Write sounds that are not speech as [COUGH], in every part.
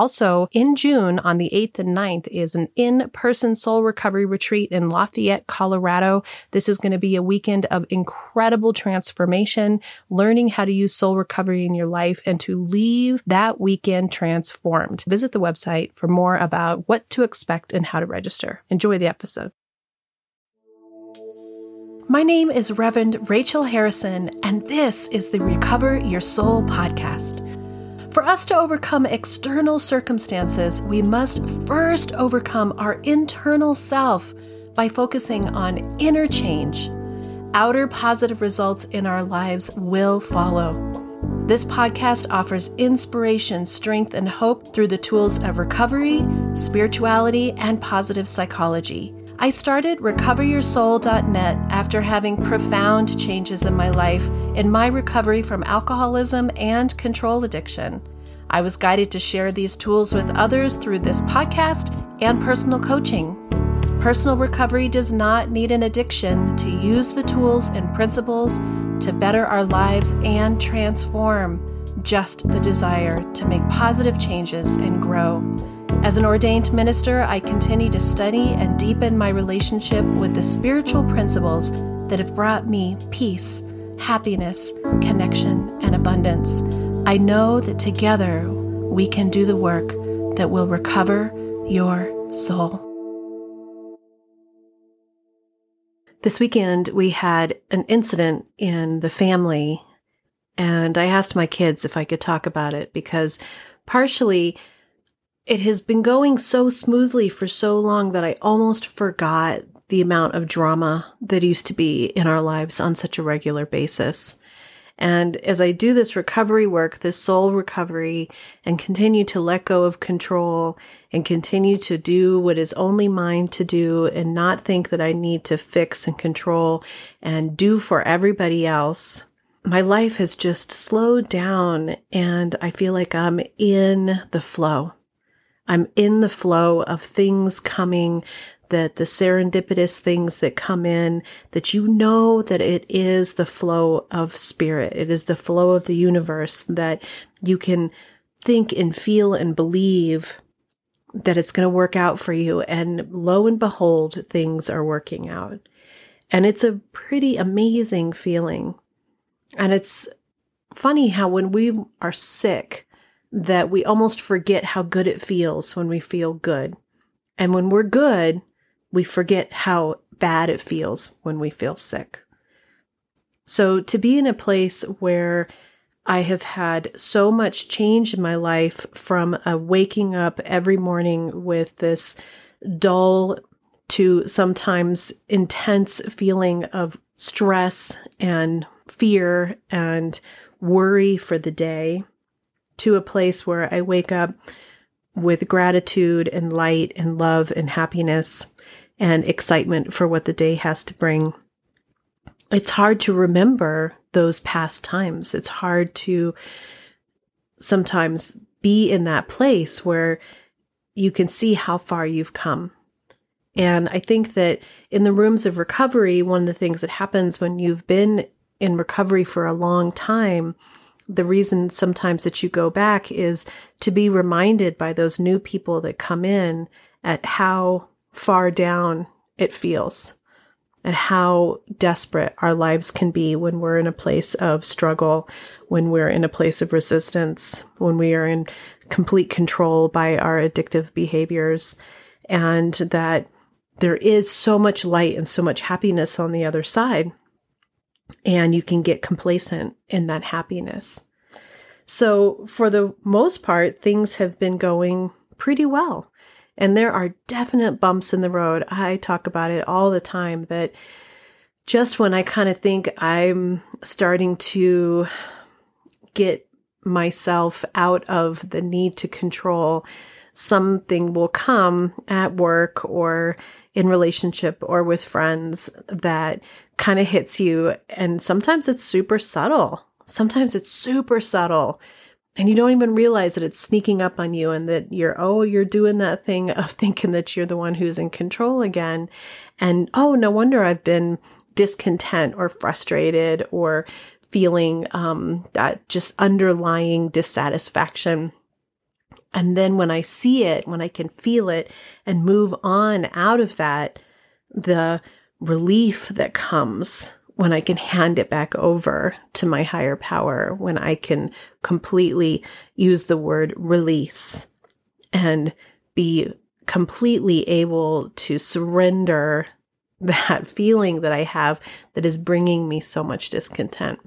Also, in June on the 8th and 9th is an in person soul Recovery Retreat in Lafayette, Colorado. This is going to be a weekend of incredible transformation, learning how to use soul recovery in your life and to leave that weekend transformed. Visit the website for more about what to expect and how to register. Enjoy the episode. My name is Reverend Rachel Harrison, and this is the Recover Your Soul podcast. For us to overcome external circumstances, we must first overcome our internal self by focusing on inner change. Outer positive results in our lives will follow. This podcast offers inspiration, strength, and hope through the tools of recovery, spirituality, and positive psychology. I started recoveryoursoul.net after having profound changes in my life in my recovery from alcoholism and control addiction. I was guided to share these tools with others through this podcast and personal coaching. Personal recovery does not need an addiction to use the tools and principles to better our lives and transform, just the desire to make positive changes and grow. As an ordained minister, I continue to study and deepen my relationship with the spiritual principles that have brought me peace, happiness, connection, and abundance. I know that together we can do the work that will recover your soul. This weekend, we had an incident in the family, and I asked my kids if I could talk about it because partially it has been going so smoothly for so long that I almost forgot the amount of drama that used to be in our lives on such a regular basis. And as I do this recovery work, this soul recovery, and continue to let go of control and continue to do what is only mine to do and not think that I need to fix and control and do for everybody else, my life has just slowed down and I feel like I'm in the flow. I'm in the flow of things coming that the serendipitous things that come in, that you know that it is the flow of spirit. It is the flow of the universe that you can think and feel and believe that it's going to work out for you. And lo and behold, things are working out. And it's a pretty amazing feeling. And it's funny how when we are sick, that we almost forget how good it feels when we feel good. And when we're good, we forget how bad it feels when we feel sick. So to be in a place where I have had so much change in my life from a waking up every morning with this dull to sometimes intense feeling of stress and fear and worry for the day to a place where I wake up with gratitude and light and love and happiness and excitement for what the day has to bring. It's hard to remember those past times. It's hard to sometimes be in that place where you can see how far you've come. And I think that in the rooms of recovery, one of the things that happens when you've been in recovery for a long time the reason sometimes that you go back is to be reminded by those new people that come in at how far down it feels and how desperate our lives can be when we're in a place of struggle, when we're in a place of resistance, when we are in complete control by our addictive behaviors, and that there is so much light and so much happiness on the other side and you can get complacent in that happiness. So, for the most part, things have been going pretty well. And there are definite bumps in the road. I talk about it all the time that just when I kind of think I'm starting to get myself out of the need to control, something will come at work or in relationship or with friends that kind of hits you. And sometimes it's super subtle. Sometimes it's super subtle. And you don't even realize that it's sneaking up on you and that you're, oh, you're doing that thing [LAUGHS] of thinking that you're the one who's in control again. And oh, no wonder I've been discontent or frustrated or feeling um, that just underlying dissatisfaction. And then when I see it, when I can feel it and move on out of that, the relief that comes when I can hand it back over to my higher power, when I can completely use the word release and be completely able to surrender [LAUGHS] that feeling that I have that is bringing me so much discontent.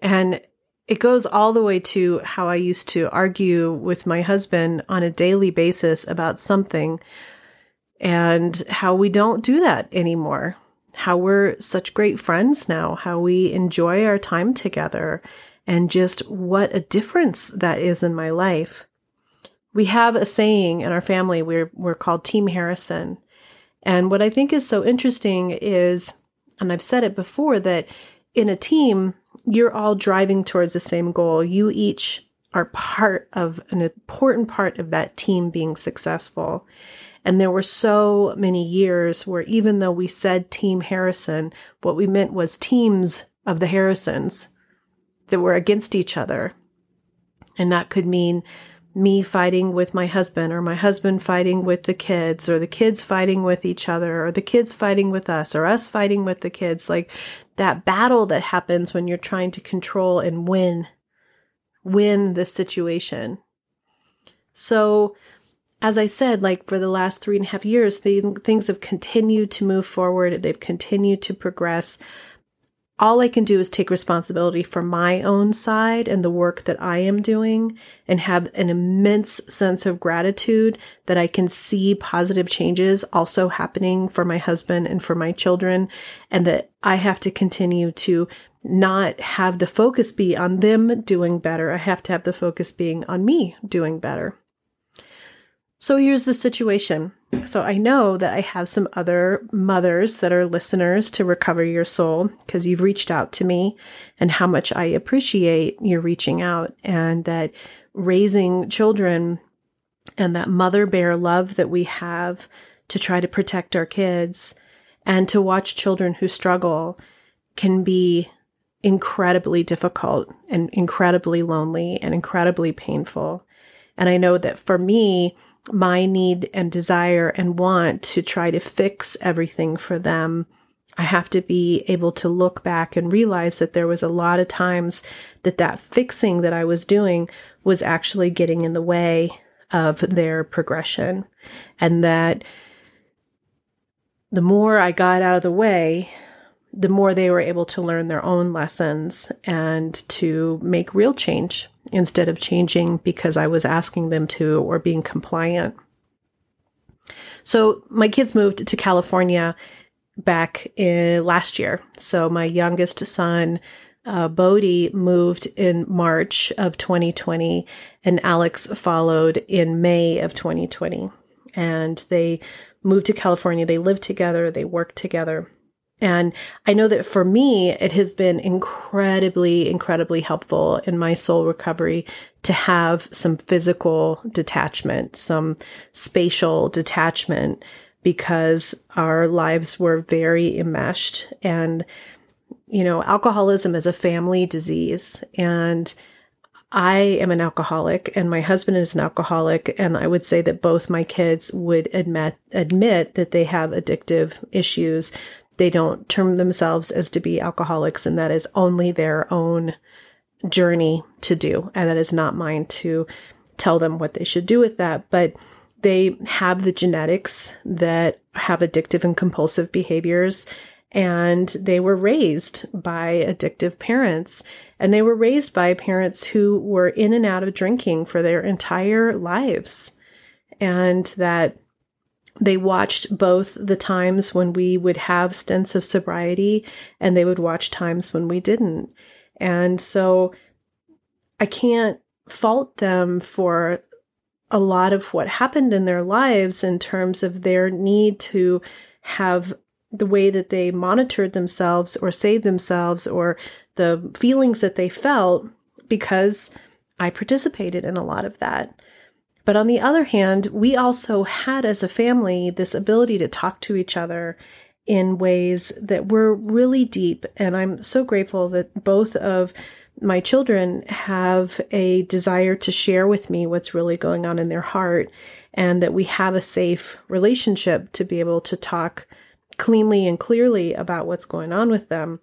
And it goes all the way to how I used to argue with my husband on a daily basis about something and how we don't do that anymore. How we're such great friends now, how we enjoy our time together, and just what a difference that is in my life. We have a saying in our family, we're, we're called Team Harrison. And what I think is so interesting is, and I've said it before, that in a team, you're all driving towards the same goal. You each are part of an important part of that team being successful. And there were so many years where even though we said Team Harrison, what we meant was teams of the Harrisons that were against each other. And that could mean me fighting with my husband, or my husband fighting with the kids, or the kids fighting with each other, or the kids fighting with us, or us fighting with the kids. Like that battle that happens when you're trying to control and win, win the situation. So, as I said, like for the last three and a half years, the, things have continued to move forward. They've continued to progress all I can do is take responsibility for my own side and the work that I am doing and have an immense sense of gratitude that I can see positive changes also happening for my husband and for my children and that I have to continue to not have the focus be on them doing better. I have to have the focus being on me doing better. So here's the situation. So I know that I have some other mothers that are listeners to Recover Your Soul because you've reached out to me and how much I appreciate your reaching out and that raising children and that mother bear love that we have to try to protect our kids and to watch children who struggle can be incredibly difficult and incredibly lonely and incredibly painful. And I know that for me, my need and desire and want to try to fix everything for them, I have to be able to look back and realize that there was a lot of times that that fixing that I was doing was actually getting in the way of their progression. And that the more I got out of the way, the more they were able to learn their own lessons and to make real change instead of changing because I was asking them to or being compliant. So my kids moved to California back in last year. So my youngest son, uh, Bodie, moved in March of 2020, and Alex followed in May of 2020. And they moved to California. They lived together. They worked together. And I know that for me, it has been incredibly, incredibly helpful in my soul recovery to have some physical detachment, some spatial detachment, because our lives were very enmeshed. And, you know, alcoholism is a family disease. And I am an alcoholic and my husband is an alcoholic. And I would say that both my kids would admit, admit that they have addictive issues they don't term themselves as to be alcoholics, and that is only their own journey to do. And that is not mine to tell them what they should do with that. But they have the genetics that have addictive and compulsive behaviors. And they were raised by addictive parents. And they were raised by parents who were in and out of drinking for their entire lives. And that they watched both the times when we would have stints of sobriety and they would watch times when we didn't. And so I can't fault them for a lot of what happened in their lives in terms of their need to have the way that they monitored themselves or saved themselves or the feelings that they felt because I participated in a lot of that. But on the other hand, we also had as a family this ability to talk to each other in ways that were really deep. And I'm so grateful that both of my children have a desire to share with me what's really going on in their heart and that we have a safe relationship to be able to talk cleanly and clearly about what's going on with them.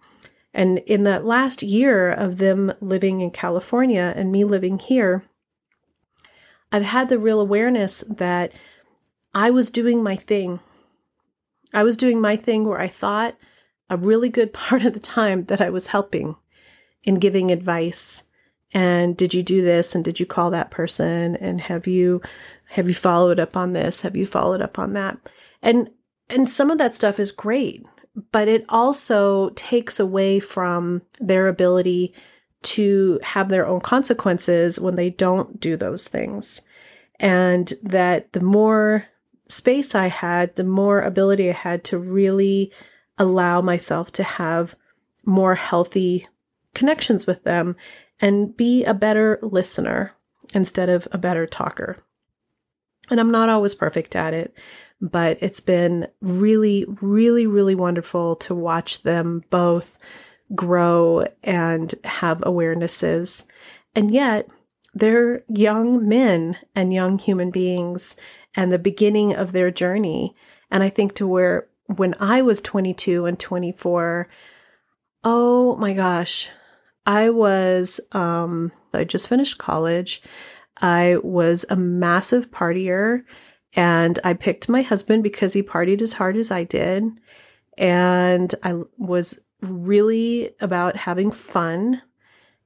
And in that last year of them living in California and me living here, I've had the real awareness that I was doing my thing. I was doing my thing where I thought a really good [LAUGHS] part of the time that I was helping in giving advice. And did you do this? And did you call that person? And have you have you followed up on this? Have you followed up on that? And and some of that stuff is great but it also takes away from their ability to have their own consequences when they don't do those things and that the more space i had the more ability i had to really allow myself to have more healthy connections with them and be a better listener instead of a better talker. And I'm not always perfect at it, but it's been really, really, really wonderful to watch them both grow and have awarenesses. And yet, they're young men and young human beings and the beginning of their journey. And I think to where when I was 22 and 24, oh my gosh, I was, um, I just finished college. I was a massive partier and I picked my husband because he partied as hard as I did. And I was really about having fun.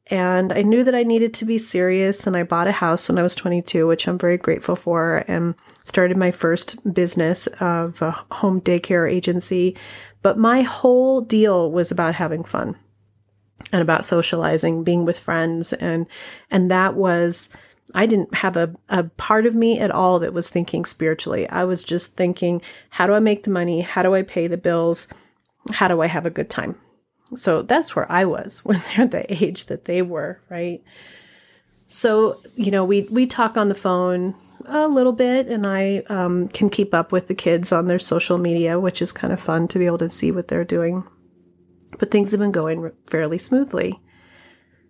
And I knew that I needed to be serious. And I bought a house when I was 22, which I'm very grateful for, and started my first business of a home daycare agency. But my whole deal was about having fun and about socializing, being with friends. And, and that was, I didn't have a, a part of me at all that was thinking spiritually. I was just thinking, how do I make the money? How do I pay the bills? How do I have a good time? So that's where I was [LAUGHS] when they're the age that they were, right? So, you know, we, we talk on the phone a little bit and I um, can keep up with the kids on their social media, which is kind of fun to be able to see what they're doing but things have been going fairly smoothly.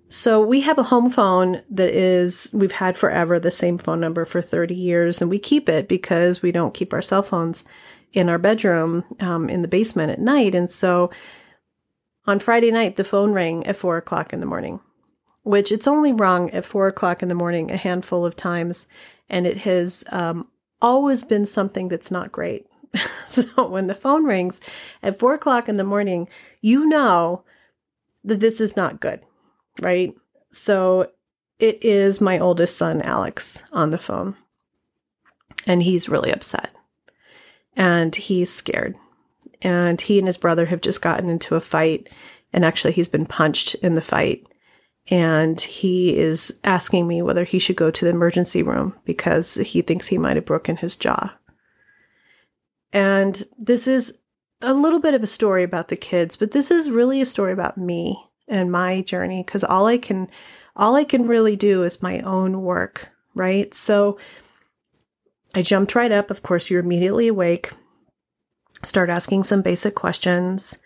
So we have a home phone that is, we've had forever, the same phone number for 30 years, and we keep it because we don't keep our cell phones in our bedroom um, in the basement at night. And so on Friday night, the phone rang at four o'clock in the morning, which it's only rung at four o'clock in the morning a handful of times. And it has um, always been something that's not great. [LAUGHS] so when the phone rings at four o'clock in the morning, you know that this is not good, right? So it is my oldest son, Alex, on the phone. And he's really upset. And he's scared. And he and his brother have just gotten into a fight. And actually, he's been punched in the fight. And he is asking me whether he should go to the emergency room because he thinks he might have broken his jaw. And this is a little bit of a story about the kids, but this is really a story about me and my journey because all I can all I can really do is my own work, right? So I jumped right up. Of course, you're immediately awake. Start asking some basic questions,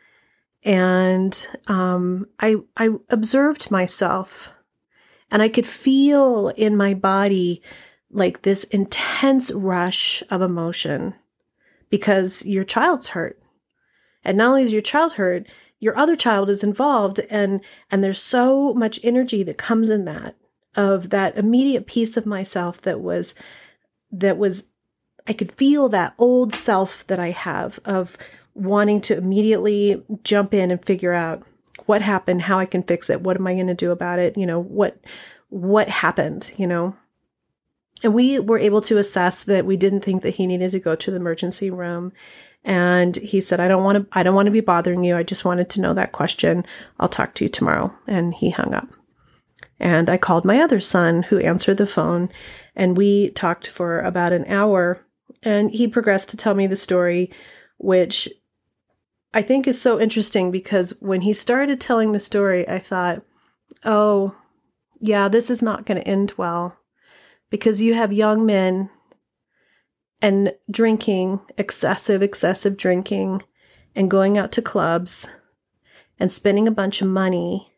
and um, I I observed myself, and I could feel in my body like this intense rush of emotion because your child's hurt and not only is your child hurt, your other child is involved and and there's so much energy that comes in that of that immediate piece of myself that was that was I could feel that old self that I have of wanting to immediately jump in and figure out what happened, how I can fix it, what am I going to do about it, you know, what what happened, you know. And we were able to assess that we didn't think that he needed to go to the emergency room. And he said i don't want to i don't want to be bothering you. I just wanted to know that question. I'll talk to you tomorrow. And he hung up. And I called my other son, who answered the phone, and we talked for about an hour. And he progressed to tell me the story, which I think is so interesting because when he started telling the story, I thought, oh, yeah, this is not going to end well because you have young men and drinking, excessive, excessive drinking, and going out to clubs and spending a bunch of money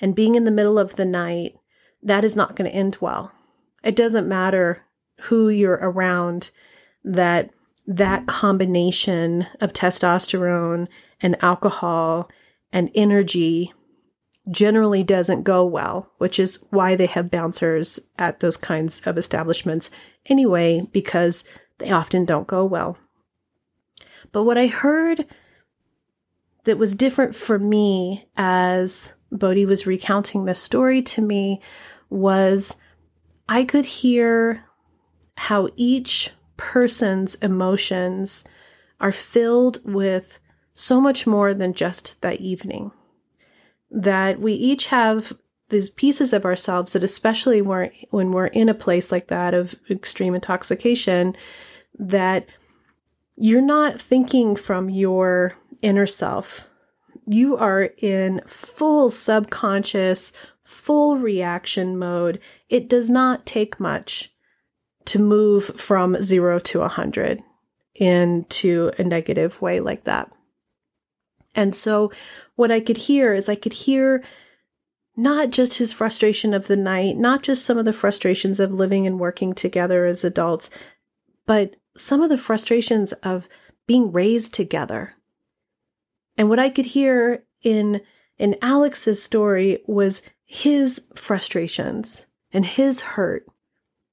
and being in the middle of the night. That is not going to end well. It doesn't matter who you're around, that that combination of testosterone and alcohol and energy generally doesn't go well, which is why they have bouncers at those kinds of establishments anyway, because they often don't go well. But what I heard that was different for me as Bodhi was recounting this story to me was I could hear how each person's emotions are filled with so much more than just that evening. That we each have these pieces of ourselves that especially when we're in a place like that of extreme intoxication that you're not thinking from your inner self. You are in full subconscious full reaction mode it does not take much to move from 0 to a 100 into a negative way like that and so what I could hear is I could hear not just his frustration of the night, not just some of the frustrations of living and working together as adults, but some of the frustrations of being raised together. And what I could hear in in Alex's story was his frustrations and his hurt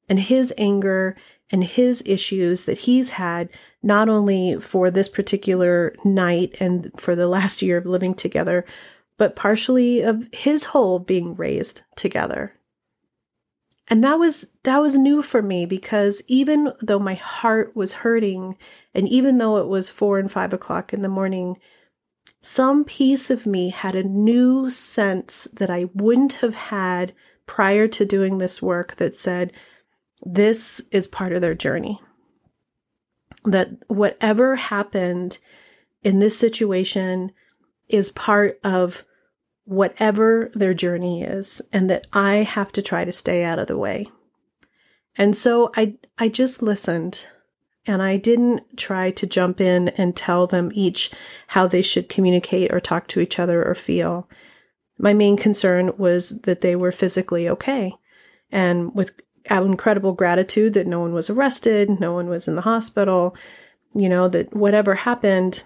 and his anger and his issues that he's had not only for this particular night and for the last year of living together, but partially of his whole being raised together. And that was that was new for me because even though my heart was hurting, and even though it was four and five o'clock in the morning, some piece of me had a new sense that I wouldn't have had prior to doing this work that said, this is part of their journey that whatever happened in this situation is part of whatever their journey is and that I have to try to stay out of the way. And so I I just listened and I didn't try to jump in and tell them each how they should communicate or talk to each other or feel. My main concern was that they were physically okay. And with incredible gratitude that no one was arrested, no one was in the hospital, you know, that whatever happened,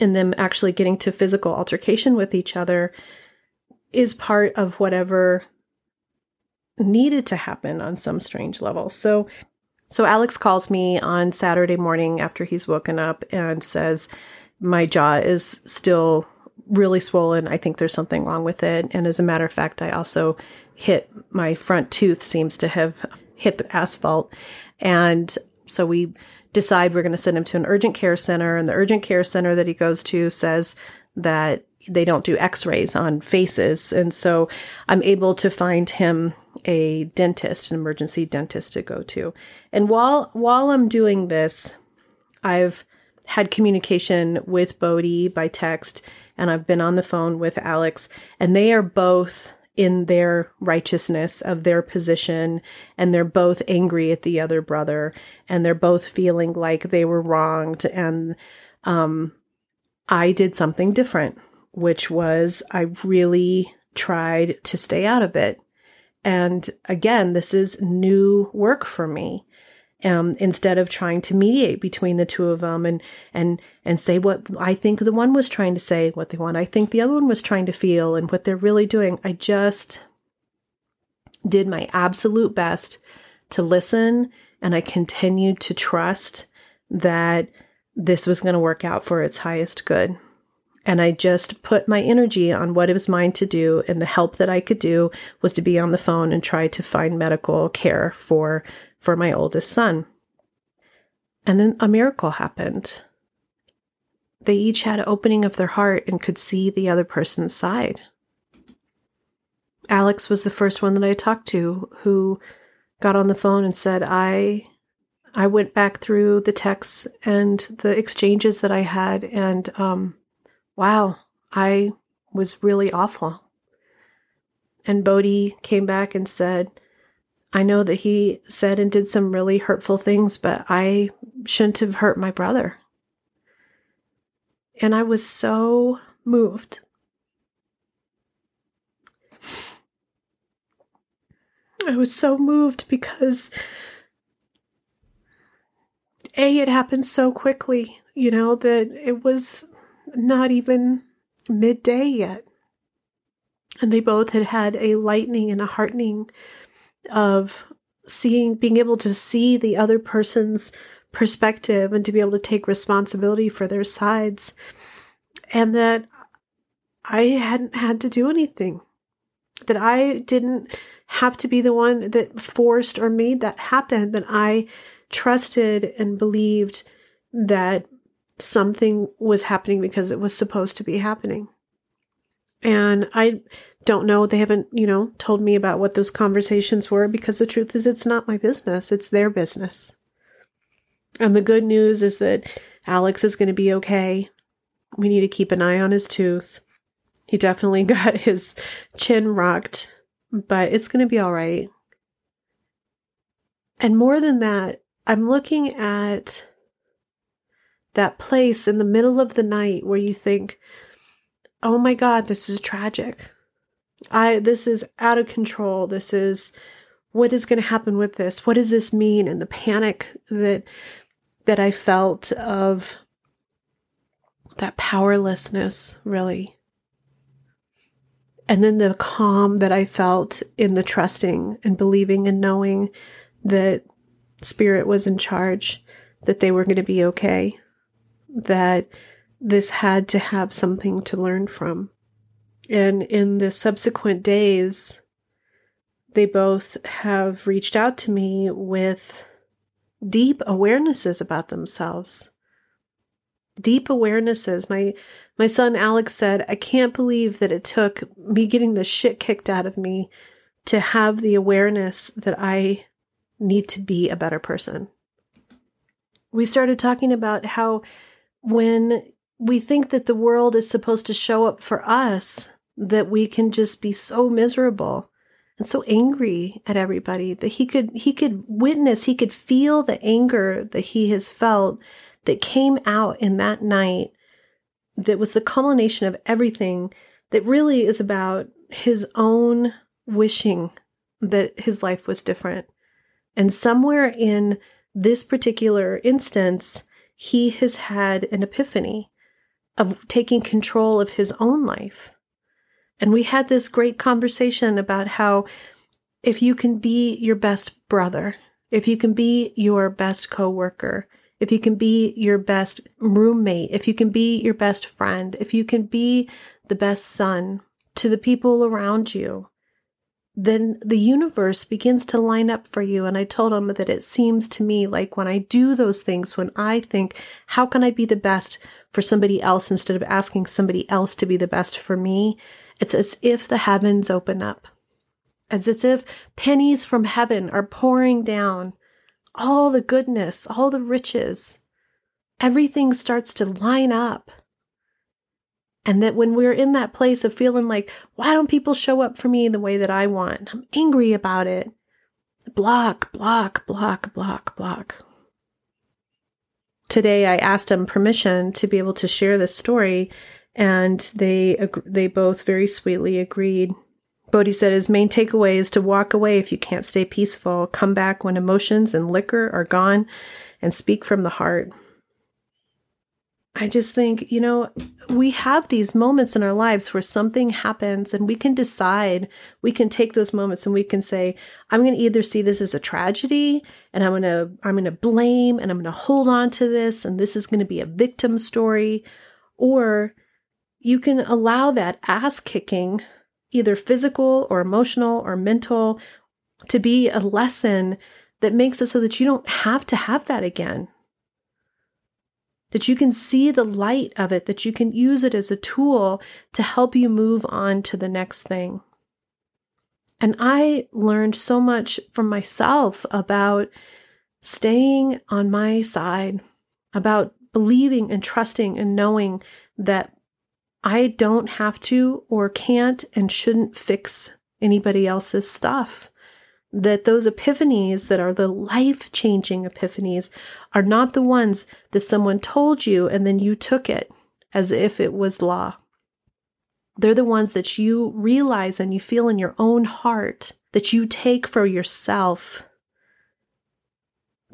and them actually getting to physical altercation with each other is part of whatever needed to happen on some strange level. So so Alex calls me on Saturday morning after he's woken up and says my jaw is still really swollen. I think there's something wrong with it. And as a matter of fact, I also hit my front tooth seems to have hit the asphalt. And so we decide we're going to send him to an urgent care center. And the urgent care center that he goes to says that they don't do x-rays on faces. And so I'm able to find him a dentist, an emergency dentist to go to. And while, while I'm doing this, I've had communication with Bodhi by text and I've been on the phone with Alex and they are both in their righteousness of their position and they're both angry at the other brother and they're both feeling like they were wronged and um I did something different which was I really tried to stay out of it and again this is new work for me um, instead of trying to mediate between the two of them and and and say what I think the one was trying to say, what the one I think the other one was trying to feel, and what they're really doing. I just did my absolute best to listen, and I continued to trust that this was going to work out for its highest good. And I just put my energy on what it was mine to do. And the help that I could do was to be on the phone and try to find medical care for for my oldest son. And then a miracle happened. They each had an opening of their heart and could see the other person's side. Alex was the first one that I talked to who got on the phone and said, I I went back through the texts and the exchanges that I had, and um, wow, I was really awful. And Bodhi came back and said, I know that he said and did some really hurtful things, but I shouldn't have hurt my brother. And I was so moved. I was so moved because A, it happened so quickly, you know, that it was not even midday yet. And they both had had a lightening and a heartening of seeing, being able to see the other person's perspective and to be able to take responsibility for their sides. And that I hadn't had to do anything, that I didn't have to be the one that forced or made that happen, that I trusted and believed that something was happening because it was supposed to be happening. And I don't know, they haven't, you know, told me about what those conversations were because the truth is it's not my business, it's their business. And the good news is that Alex is going to be okay. We need to keep an eye on his tooth. He definitely [LAUGHS] got his chin rocked, but it's going to be all right. And more than that, I'm looking at that place in the middle of the night where you think, oh my God, this is tragic. I this is out of control. This is what is going to happen with this? What does this mean? And the panic that that I felt of that powerlessness, really. And then the calm that I felt in the trusting and believing and knowing that spirit was in charge, that they were going to be okay, that this had to have something to learn from. And in the subsequent days, they both have reached out to me with deep awarenesses about themselves. Deep awarenesses. My my son Alex said, I can't believe that it took me getting the shit kicked out of me to have the awareness that I need to be a better person. We started talking about how when we think that the world is supposed to show up for us, that we can just be so miserable and so angry at everybody that he could he could witness he could feel the anger that he has felt that came out in that night that was the culmination of everything that really is about his own wishing that his life was different. And somewhere in this particular instance he has had an epiphany of taking control of his own life. And we had this great conversation about how if you can be your best brother, if you can be your best coworker, if you can be your best roommate, if you can be your best friend, if you can be the best son to the people around you, then the universe begins to line up for you. And I told him that it seems to me like when I do those things, when I think, how can I be the best for somebody else instead of asking somebody else to be the best for me? It's as if the heavens open up, as if pennies from heaven are pouring down. All the goodness, all the riches, everything starts to line up. And that when we're in that place of feeling like, why don't people show up for me the way that I want? I'm angry about it. Block, block, block, block, block. Today, I asked them permission to be able to share this story, and they they both very sweetly agreed. Bodhi said his main takeaway is to walk away if you can't stay peaceful, come back when emotions and liquor are gone, and speak from the heart. I just think, you know, we have these moments in our lives where something happens and we can decide, we can take those moments and we can say, I'm going to either see this as a tragedy and I'm going to I'm going to blame and I'm going to hold on to this and this is going to be a victim story or you can allow that ass kicking, either physical or emotional or mental, to be a lesson that makes it so that you don't have to have that again. That you can see the light of it, that you can use it as a tool to help you move on to the next thing. And I learned so much from myself about staying on my side, about believing and trusting and knowing that I don't have to or can't and shouldn't fix anybody else's stuff. That those epiphanies that are the life changing epiphanies are not the ones that someone told you and then you took it as if it was law. They're the ones that you realize and you feel in your own heart that you take for yourself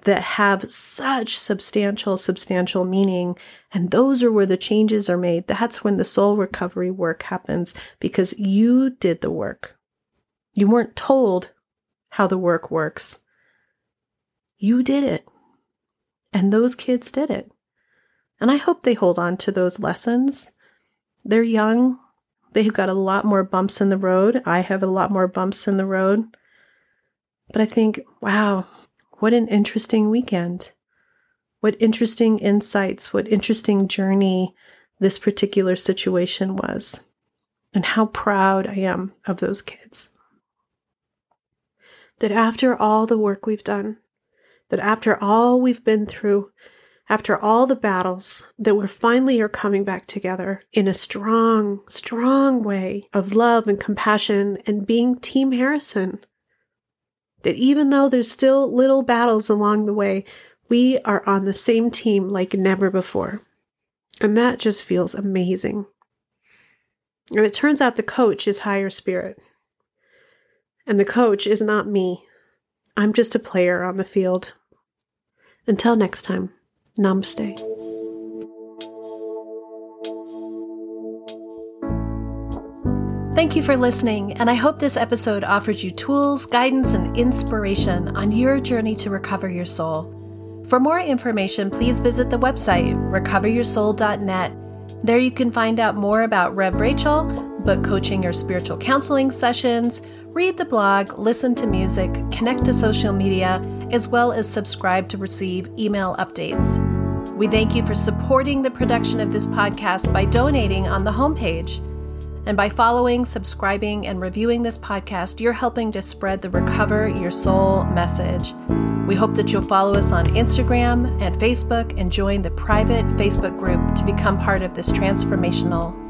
that have such substantial, substantial meaning. And those are where the changes are made. That's when the soul recovery work happens because you did the work. You weren't told how the work works. You did it. And those kids did it. And I hope they hold on to those lessons. They're young, They've got a lot more bumps in the road. I have a lot more bumps in the road. But I think, wow, what an interesting weekend. What interesting insights, what interesting journey this particular situation was. And how proud I am of those kids. That after all the work we've done, that after all we've been through, after all the battles that we're finally are coming back together in a strong, strong way of love and compassion and being Team Harrison. That even though there's still little battles along the way, we are on the same team like never before. And that just feels amazing. And it turns out the coach is higher spirit. And the coach is not me. I'm just a player on the field. Until next time. Namaste. Thank you for listening, and I hope this episode offered you tools, guidance, and inspiration on your journey to recover your soul. For more information, please visit the website recoveryoursoul.net. There you can find out more about Rev Rachel, book coaching or spiritual counseling sessions, read the blog, listen to music, connect to social media, as well as subscribe to receive email updates. We thank you for supporting the production of this podcast by donating on the homepage. And by following, subscribing, and reviewing this podcast, you're helping to spread the Recover Your Soul message. We hope that you'll follow us on Instagram and Facebook and join the private Facebook group to become part of this transformational